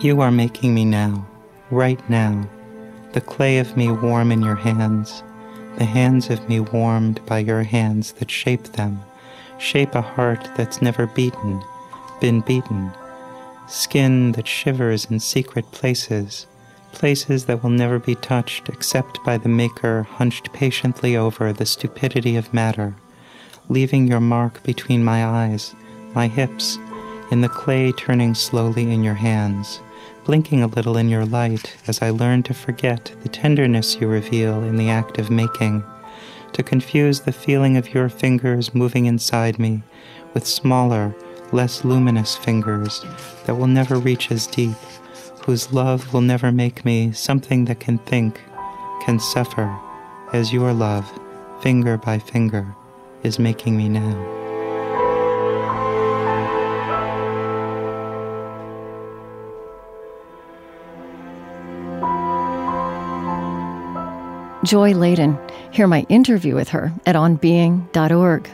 You are making me now, right now, the clay of me warm in your hands, the hands of me warmed by your hands that shape them, shape a heart that's never beaten, been beaten, skin that shivers in secret places, places that will never be touched except by the Maker hunched patiently over the stupidity of matter, leaving your mark between my eyes, my hips, in the clay turning slowly in your hands blinking a little in your light as I learn to forget the tenderness you reveal in the act of making, to confuse the feeling of your fingers moving inside me with smaller, less luminous fingers that will never reach as deep, whose love will never make me something that can think, can suffer, as your love, finger by finger, is making me now. Joy Ladin. Hear my interview with her at onbeing.org.